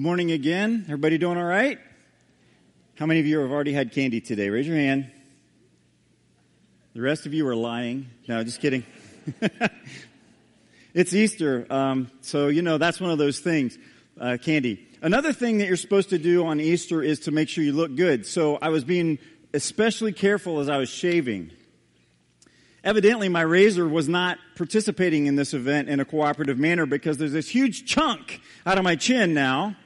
Good morning again. Everybody doing all right? How many of you have already had candy today? Raise your hand. The rest of you are lying. No, just kidding. it's Easter, um, so you know that's one of those things. Uh, candy. Another thing that you're supposed to do on Easter is to make sure you look good. So I was being especially careful as I was shaving. Evidently, my razor was not participating in this event in a cooperative manner because there's this huge chunk out of my chin now.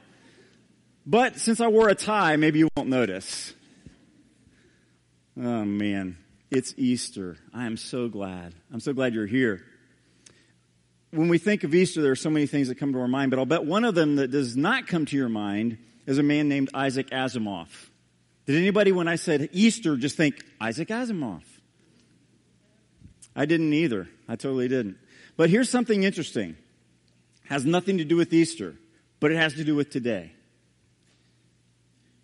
But since I wore a tie, maybe you won't notice. Oh man, it's Easter. I am so glad. I'm so glad you're here. When we think of Easter, there are so many things that come to our mind, but I'll bet one of them that does not come to your mind is a man named Isaac Asimov. Did anybody, when I said Easter, just think Isaac Asimov? I didn't either. I totally didn't. But here's something interesting. Has nothing to do with Easter, but it has to do with today.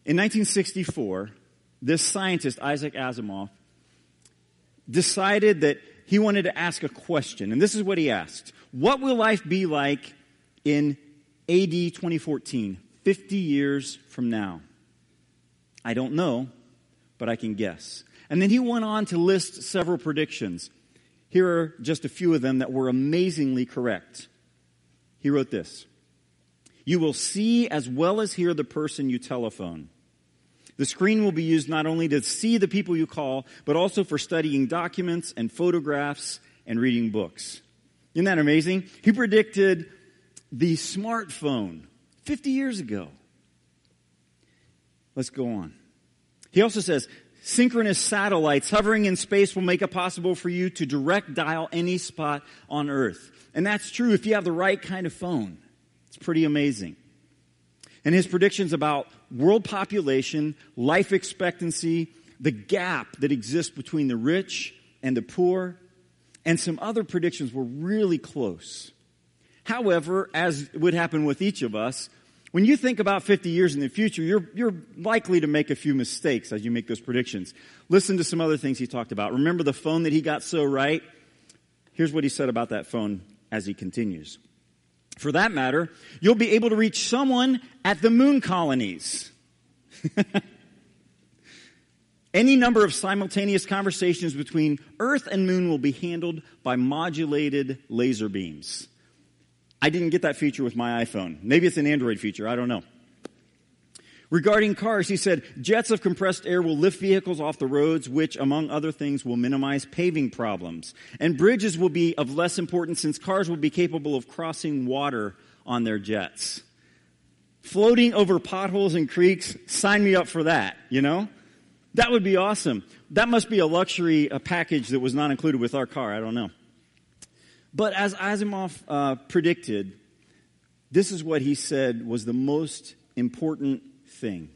In 1964, this scientist, Isaac Asimov, decided that he wanted to ask a question. And this is what he asked. What will life be like in AD 2014, 50 years from now? I don't know, but I can guess. And then he went on to list several predictions. Here are just a few of them that were amazingly correct. He wrote this You will see as well as hear the person you telephone. The screen will be used not only to see the people you call, but also for studying documents and photographs and reading books. Isn't that amazing? He predicted the smartphone 50 years ago. Let's go on. He also says Synchronous satellites hovering in space will make it possible for you to direct dial any spot on Earth. And that's true if you have the right kind of phone. It's pretty amazing. And his predictions about world population, life expectancy, the gap that exists between the rich and the poor, and some other predictions were really close. However, as would happen with each of us, when you think about 50 years in the future, you're, you're likely to make a few mistakes as you make those predictions. Listen to some other things he talked about. Remember the phone that he got so right? Here's what he said about that phone as he continues. For that matter, you'll be able to reach someone at the moon colonies. Any number of simultaneous conversations between Earth and Moon will be handled by modulated laser beams. I didn't get that feature with my iPhone. Maybe it's an Android feature. I don't know. Regarding cars, he said, jets of compressed air will lift vehicles off the roads, which, among other things, will minimize paving problems. And bridges will be of less importance since cars will be capable of crossing water on their jets. Floating over potholes and creeks, sign me up for that, you know? That would be awesome. That must be a luxury a package that was not included with our car. I don't know. But as Asimov uh, predicted, this is what he said was the most important thing.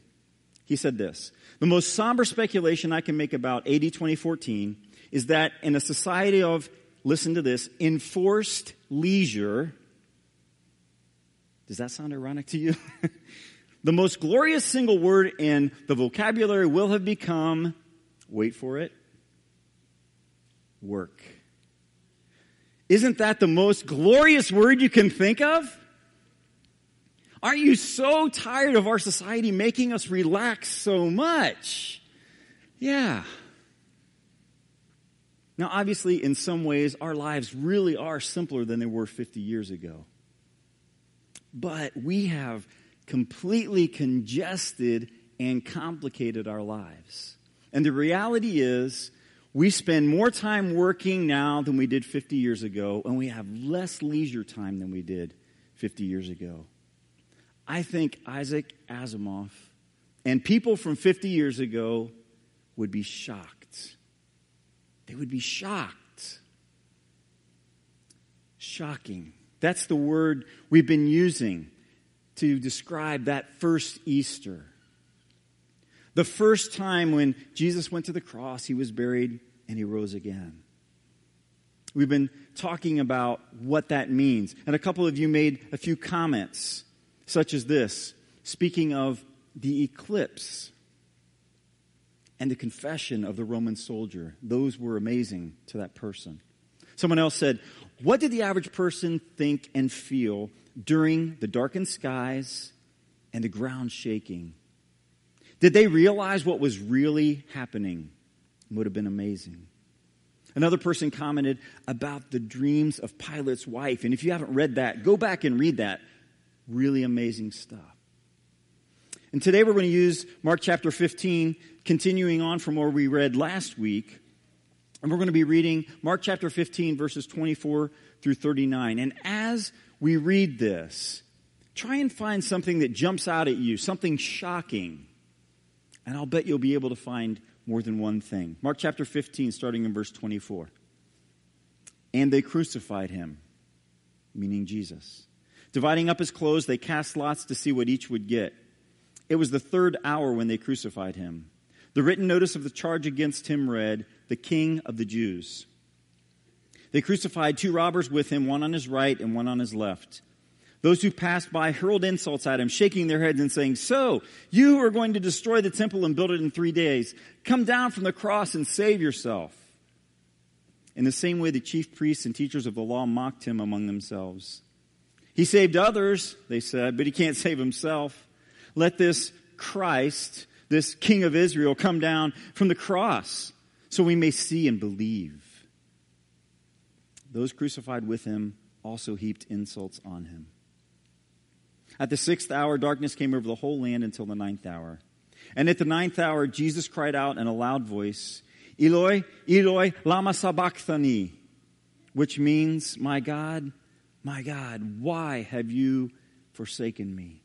He said this The most somber speculation I can make about AD 2014 is that in a society of, listen to this, enforced leisure, does that sound ironic to you? the most glorious single word in the vocabulary will have become, wait for it, work. Isn't that the most glorious word you can think of? Aren't you so tired of our society making us relax so much? Yeah. Now, obviously, in some ways, our lives really are simpler than they were 50 years ago. But we have completely congested and complicated our lives. And the reality is, we spend more time working now than we did 50 years ago, and we have less leisure time than we did 50 years ago. I think Isaac Asimov and people from 50 years ago would be shocked. They would be shocked. Shocking. That's the word we've been using to describe that first Easter. The first time when Jesus went to the cross, he was buried and he rose again. We've been talking about what that means. And a couple of you made a few comments, such as this, speaking of the eclipse and the confession of the Roman soldier. Those were amazing to that person. Someone else said, What did the average person think and feel during the darkened skies and the ground shaking. Did they realize what was really happening? It would have been amazing. Another person commented about the dreams of Pilate's wife. And if you haven't read that, go back and read that. Really amazing stuff. And today we're going to use Mark chapter 15, continuing on from where we read last week. And we're going to be reading Mark chapter 15, verses 24 through 39. And as we read this, try and find something that jumps out at you, something shocking. And I'll bet you'll be able to find more than one thing. Mark chapter 15, starting in verse 24. And they crucified him, meaning Jesus. Dividing up his clothes, they cast lots to see what each would get. It was the third hour when they crucified him. The written notice of the charge against him read, The King of the Jews. They crucified two robbers with him, one on his right and one on his left. Those who passed by hurled insults at him, shaking their heads and saying, So, you are going to destroy the temple and build it in three days. Come down from the cross and save yourself. In the same way, the chief priests and teachers of the law mocked him among themselves. He saved others, they said, but he can't save himself. Let this Christ, this King of Israel, come down from the cross so we may see and believe. Those crucified with him also heaped insults on him. At the sixth hour, darkness came over the whole land until the ninth hour. And at the ninth hour, Jesus cried out in a loud voice, Eloi, Eloi, lama sabachthani, which means, My God, my God, why have you forsaken me?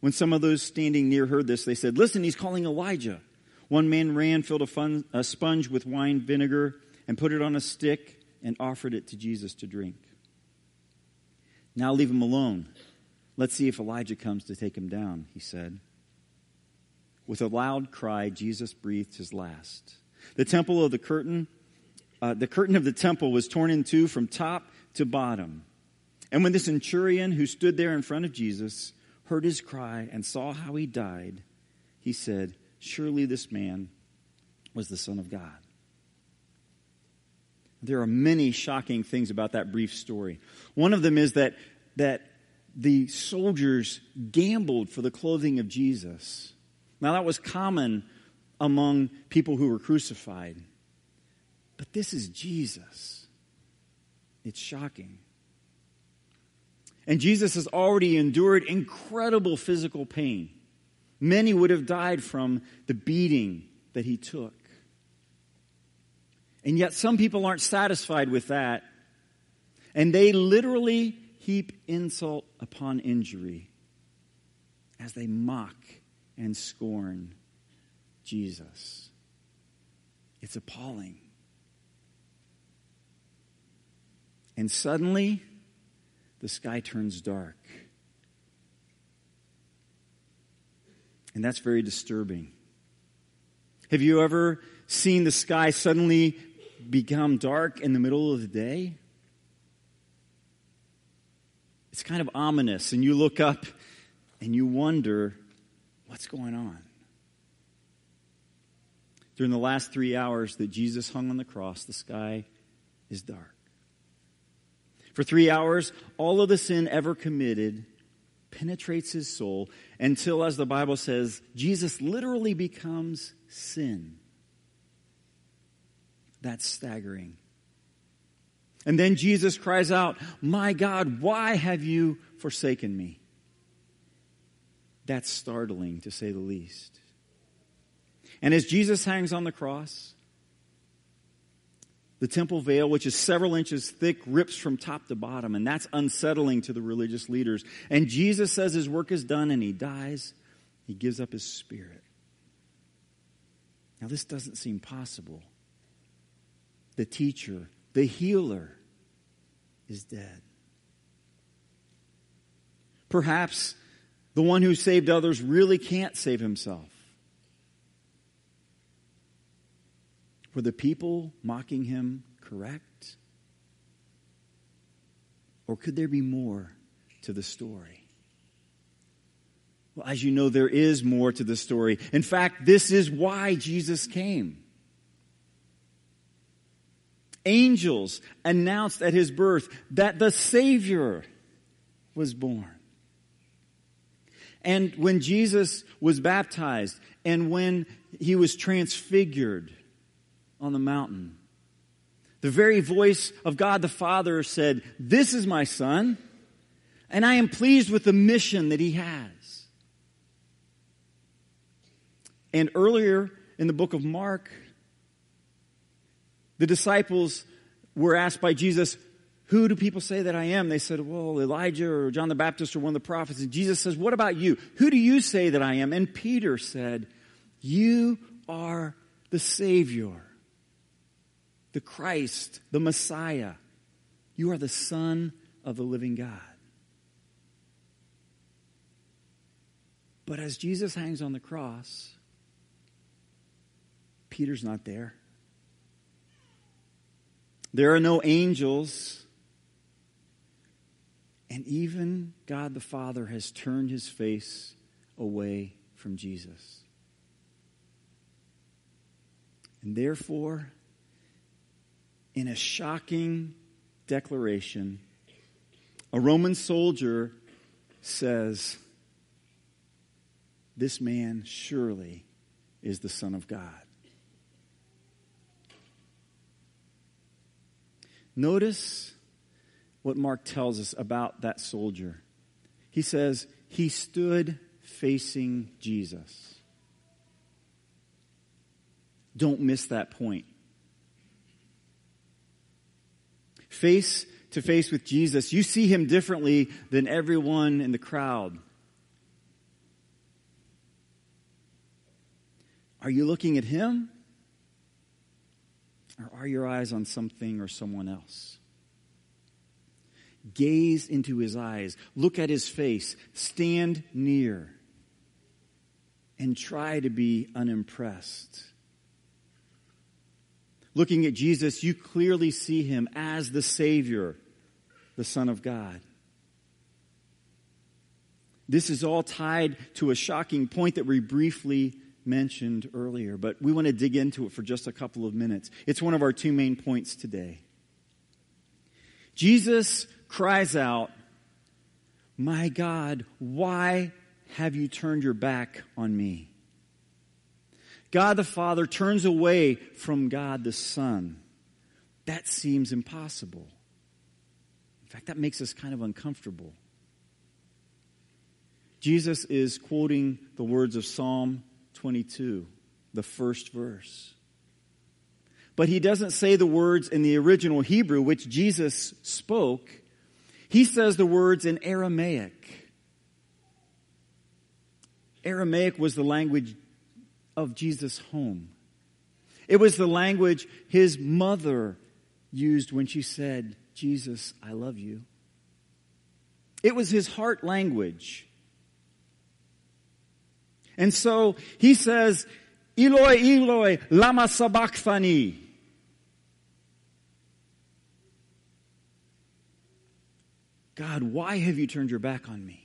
When some of those standing near heard this, they said, Listen, he's calling Elijah. One man ran, filled a, fun, a sponge with wine vinegar, and put it on a stick and offered it to Jesus to drink. Now leave him alone. Let's see if Elijah comes to take him down, he said. With a loud cry, Jesus breathed his last. The temple of the curtain, uh, the curtain of the temple was torn in two from top to bottom. And when the centurion who stood there in front of Jesus heard his cry and saw how he died, he said, Surely this man was the Son of God. There are many shocking things about that brief story. One of them is that, that the soldiers gambled for the clothing of Jesus. Now, that was common among people who were crucified. But this is Jesus. It's shocking. And Jesus has already endured incredible physical pain. Many would have died from the beating that he took. And yet, some people aren't satisfied with that. And they literally heap insult upon injury as they mock and scorn Jesus. It's appalling. And suddenly, the sky turns dark. And that's very disturbing. Have you ever seen the sky suddenly become dark in the middle of the day? It's kind of ominous, and you look up and you wonder what's going on. During the last three hours that Jesus hung on the cross, the sky is dark. For three hours, all of the sin ever committed penetrates his soul until, as the Bible says, Jesus literally becomes sin. That's staggering. And then Jesus cries out, My God, why have you forsaken me? That's startling, to say the least. And as Jesus hangs on the cross, the temple veil, which is several inches thick, rips from top to bottom, and that's unsettling to the religious leaders. And Jesus says his work is done and he dies. He gives up his spirit. Now, this doesn't seem possible. The teacher, the healer, is dead. Perhaps the one who saved others really can't save himself. Were the people mocking him correct? Or could there be more to the story? Well, as you know, there is more to the story. In fact, this is why Jesus came. Angels announced at his birth that the Savior was born. And when Jesus was baptized and when he was transfigured on the mountain, the very voice of God the Father said, This is my son, and I am pleased with the mission that he has. And earlier in the book of Mark, the disciples were asked by Jesus, Who do people say that I am? They said, Well, Elijah or John the Baptist or one of the prophets. And Jesus says, What about you? Who do you say that I am? And Peter said, You are the Savior, the Christ, the Messiah. You are the Son of the living God. But as Jesus hangs on the cross, Peter's not there. There are no angels. And even God the Father has turned his face away from Jesus. And therefore, in a shocking declaration, a Roman soldier says, This man surely is the Son of God. Notice what Mark tells us about that soldier. He says, he stood facing Jesus. Don't miss that point. Face to face with Jesus, you see him differently than everyone in the crowd. Are you looking at him? Or are your eyes on something or someone else? Gaze into his eyes, look at his face, stand near, and try to be unimpressed. Looking at Jesus, you clearly see him as the Savior, the Son of God. This is all tied to a shocking point that we briefly mentioned earlier, but we want to dig into it for just a couple of minutes. It's one of our two main points today. Jesus cries out, My God, why have you turned your back on me? God the Father turns away from God the Son. That seems impossible. In fact, that makes us kind of uncomfortable. Jesus is quoting the words of Psalm 22, the first verse. But he doesn't say the words in the original Hebrew, which Jesus spoke. He says the words in Aramaic. Aramaic was the language of Jesus' home. It was the language his mother used when she said, Jesus, I love you. It was his heart language. And so he says, Eloi, Eloi, lama sabachthani. God, why have you turned your back on me?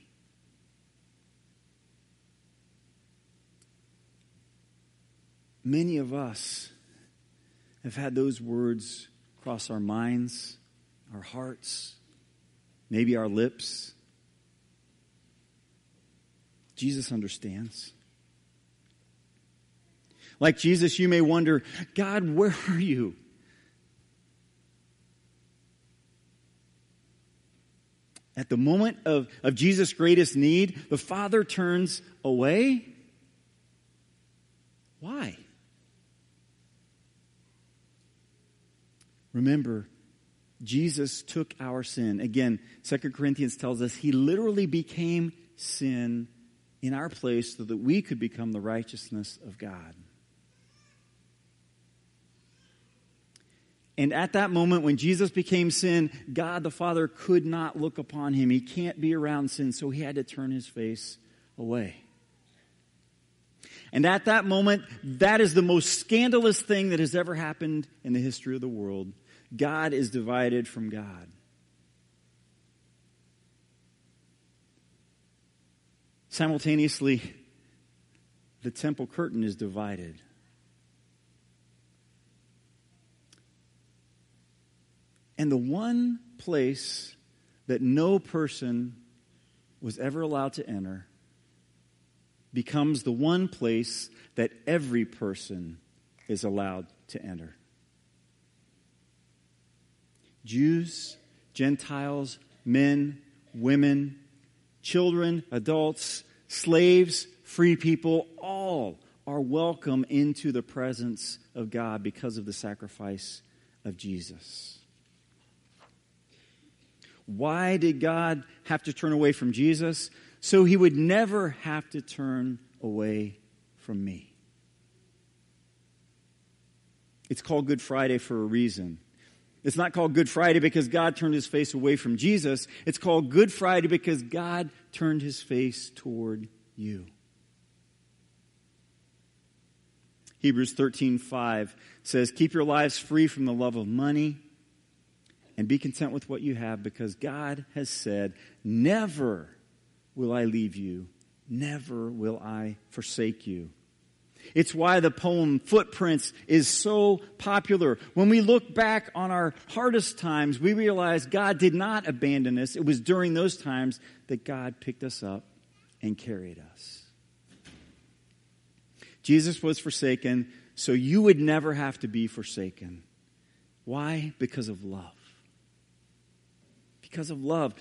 Many of us have had those words cross our minds, our hearts, maybe our lips. Jesus understands. Like Jesus, you may wonder, God, where are you? At the moment of, of Jesus' greatest need, the Father turns away. Why? Remember, Jesus took our sin. Again, Second Corinthians tells us he literally became sin in our place so that we could become the righteousness of God. And at that moment, when Jesus became sin, God the Father could not look upon him. He can't be around sin, so he had to turn his face away. And at that moment, that is the most scandalous thing that has ever happened in the history of the world. God is divided from God. Simultaneously, the temple curtain is divided. And the one place that no person was ever allowed to enter becomes the one place that every person is allowed to enter. Jews, Gentiles, men, women, children, adults, slaves, free people, all are welcome into the presence of God because of the sacrifice of Jesus. Why did God have to turn away from Jesus? So he would never have to turn away from me. It's called Good Friday for a reason. It's not called Good Friday because God turned his face away from Jesus. It's called Good Friday because God turned his face toward you. Hebrews 13:5 says, "Keep your lives free from the love of money and be content with what you have because God has said, never will I leave you, never will I forsake you." It's why the poem Footprints is so popular. When we look back on our hardest times, we realize God did not abandon us. It was during those times that God picked us up and carried us. Jesus was forsaken so you would never have to be forsaken. Why? Because of love. Because of love.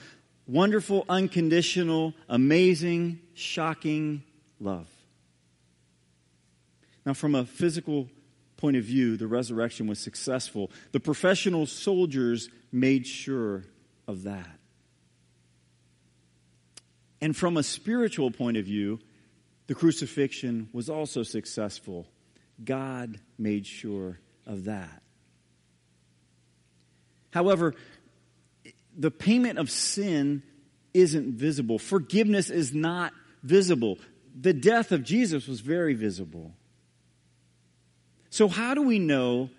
Wonderful, unconditional, amazing, shocking love. Now, from a physical point of view, the resurrection was successful. The professional soldiers made sure of that. And from a spiritual point of view, the crucifixion was also successful. God made sure of that. However, the payment of sin isn't visible. Forgiveness is not visible. The death of Jesus was very visible. So, how do we know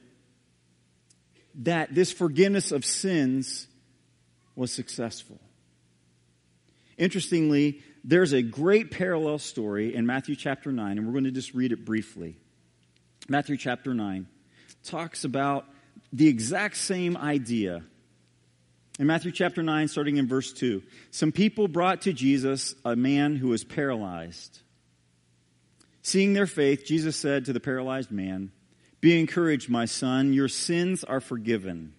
that this forgiveness of sins was successful? Interestingly, there's a great parallel story in Matthew chapter 9, and we're going to just read it briefly. Matthew chapter 9 talks about the exact same idea. In Matthew chapter 9, starting in verse 2, some people brought to Jesus a man who was paralyzed. Seeing their faith, Jesus said to the paralyzed man, Be encouraged, my son, your sins are forgiven.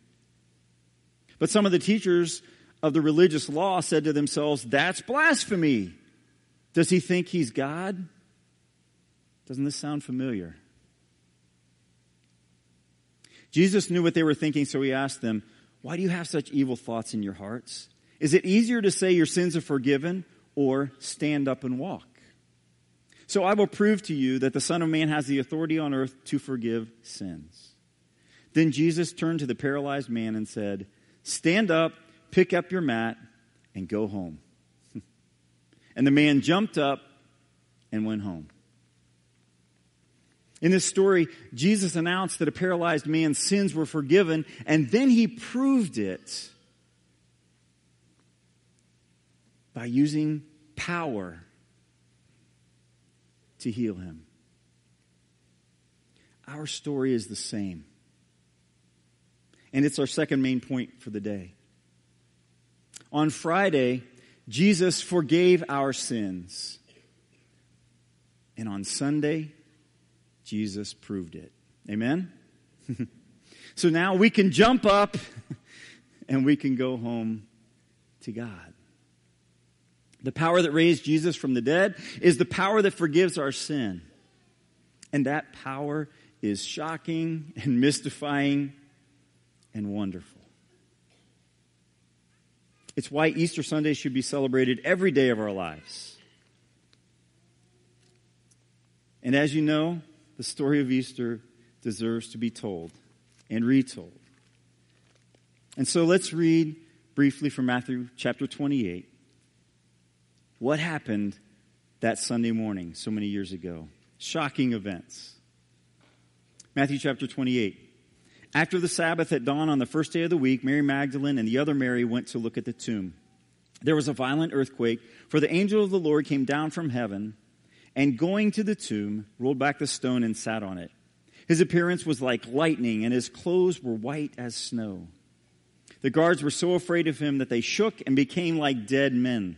But some of the teachers of the religious law said to themselves, That's blasphemy. Does he think he's God? Doesn't this sound familiar? Jesus knew what they were thinking, so he asked them, Why do you have such evil thoughts in your hearts? Is it easier to say your sins are forgiven or stand up and walk? So I will prove to you that the Son of Man has the authority on earth to forgive sins. Then Jesus turned to the paralyzed man and said, Stand up pick up your mat, and go home. and the man jumped up and went home. In this story, Jesus announced that a paralyzed man's sins were forgiven, and then he proved it by using power to heal him. Our story is the same. And it's our second main point for the day. On Friday, Jesus forgave our sins. And on Sunday, Jesus proved it. Amen? so now we can jump up and we can go home to God. The power that raised Jesus from the dead is the power that forgives our sin. And that power is shocking and mystifying and wonderful. It's why Easter Sunday should be celebrated every day of our lives. And as you know, the story of Easter deserves to be told and retold. And so let's read briefly from Matthew chapter 28. What happened that Sunday morning so many years ago? Shocking events. Matthew chapter 28. After the Sabbath at dawn on the first day of the week, Mary Magdalene and the other Mary went to look at the tomb. There was a violent earthquake, for the angel of the Lord came down from heaven and going to the tomb, rolled back the stone and sat on it. His appearance was like lightning, and his clothes were white as snow. The guards were so afraid of him that they shook and became like dead men.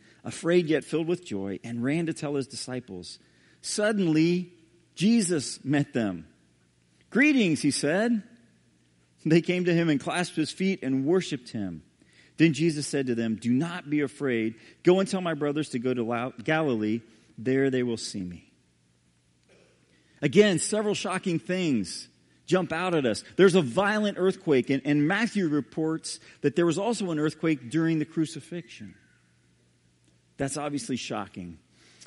afraid yet filled with joy, and ran to tell his disciples. Suddenly, Jesus met them. Greetings, he said. They came to him and clasped his feet and worshiped him. Then Jesus said to them, Do not be afraid. Go and tell my brothers to go to Galilee. There they will see me. Again, several shocking things jump out at us. There's a violent earthquake, and, and Matthew reports that there was also an earthquake during the crucifixion. That's obviously shocking.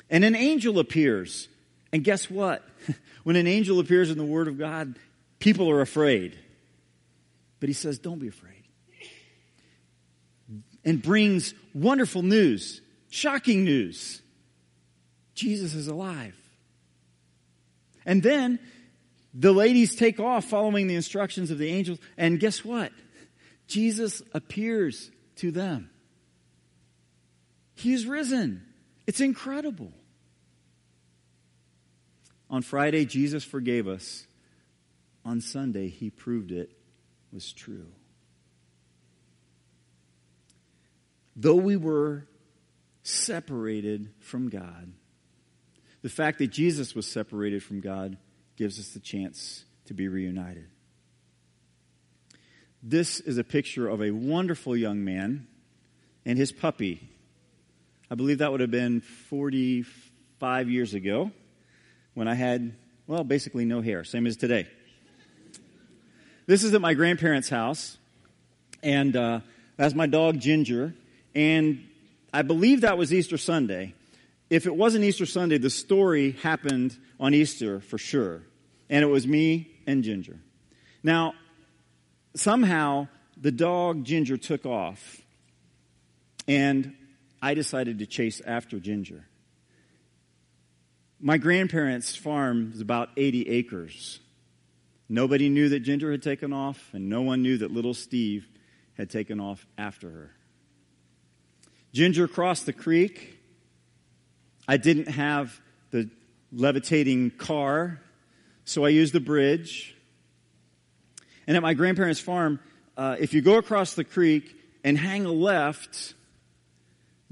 And an angel appears. And guess what? When an angel appears in the Word of God, people are afraid. But he says, Don't be afraid. And brings wonderful news, shocking news. Jesus is alive. And then the ladies take off following the instructions of the angels. And guess what? Jesus appears to them. He is risen. It's incredible. On Friday, Jesus forgave us. On Sunday, he proved it was true. Though we were separated from God, the fact that Jesus was separated from God gives us the chance to be reunited. This is a picture of a wonderful young man and his puppy I believe that would have been 45 years ago when I had, well, basically no hair, same as today. This is at my grandparents' house, and uh, that's my dog Ginger, and I believe that was Easter Sunday. If it wasn't Easter Sunday, the story happened on Easter for sure, and it was me and Ginger. Now, somehow the dog Ginger took off, and I decided to chase after Ginger. My grandparents' farm is about 80 acres. Nobody knew that Ginger had taken off, and no one knew that little Steve had taken off after her. Ginger crossed the creek. I didn't have the levitating car, so I used the bridge. And at my grandparents' farm, uh, if you go across the creek and hang a left,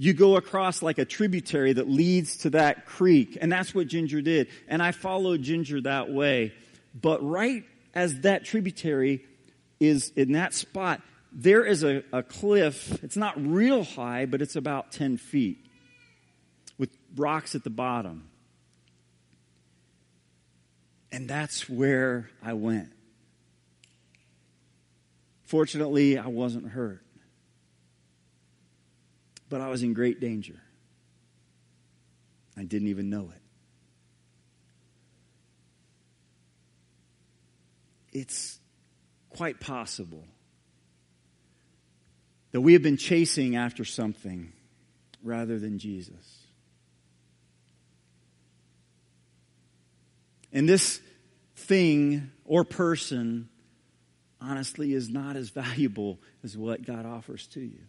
you go across like a tributary that leads to that creek. And that's what Ginger did. And I followed Ginger that way. But right as that tributary is in that spot, there is a, a cliff. It's not real high, but it's about 10 feet with rocks at the bottom. And that's where I went. Fortunately, I wasn't hurt but I was in great danger. I didn't even know it. It's quite possible that we have been chasing after something rather than Jesus. And this thing or person, honestly, is not as valuable as what God offers to you.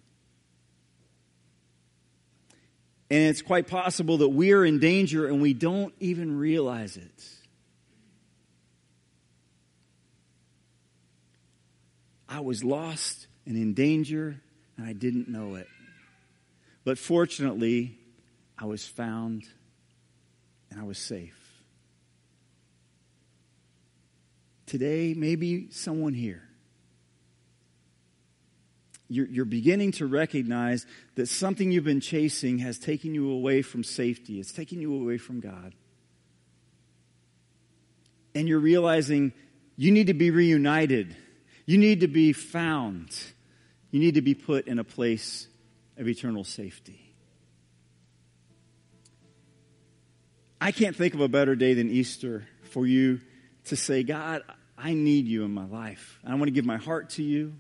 And it's quite possible that we are in danger and we don't even realize it. I was lost and in danger and I didn't know it. But fortunately, I was found and I was safe. Today, maybe someone here you're, you're beginning to recognize that something you've been chasing has taken you away from safety, it's taken you away from God. And you're realizing you need to be reunited, you need to be found, you need to be put in a place of eternal safety. I can't think of a better day than Easter for you to say, God, I need you in my life. I want to give my heart to you.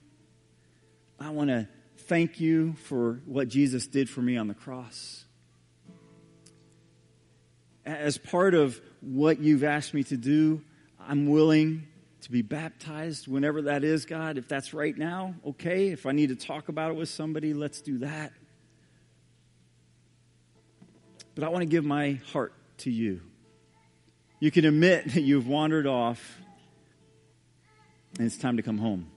I want to thank you for what Jesus did for me on the cross. as part of what you've asked me to do, I'm willing to be baptized whenever that is, God. If that's right now, okay. If I need to talk about it with somebody, let's do that. But I want to give my heart to you. You can admit that you've wandered off and it's time to come home.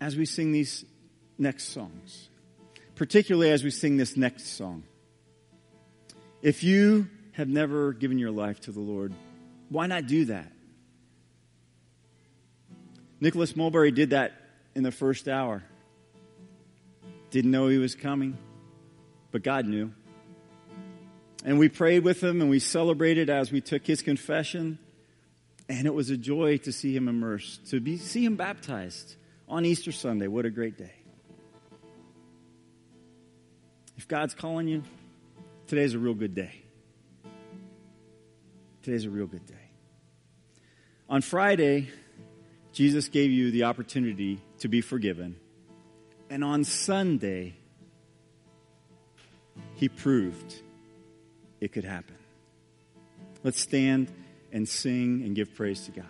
As we sing these next songs, particularly as we sing this next song, if you have never given your life to the Lord, why not do that? Nicholas Mulberry did that in the first hour. Didn't know he was coming, but God knew. And we prayed with him and we celebrated as we took his confession. And it was a joy to see him immersed, to be, see him baptized on Easter Sunday. What a great day. If God's calling you, today's a real good day. Today's a real good day. On Friday, Jesus gave you the opportunity to be forgiven. And on Sunday, he proved it could happen. Let's stand and sing and give praise to God.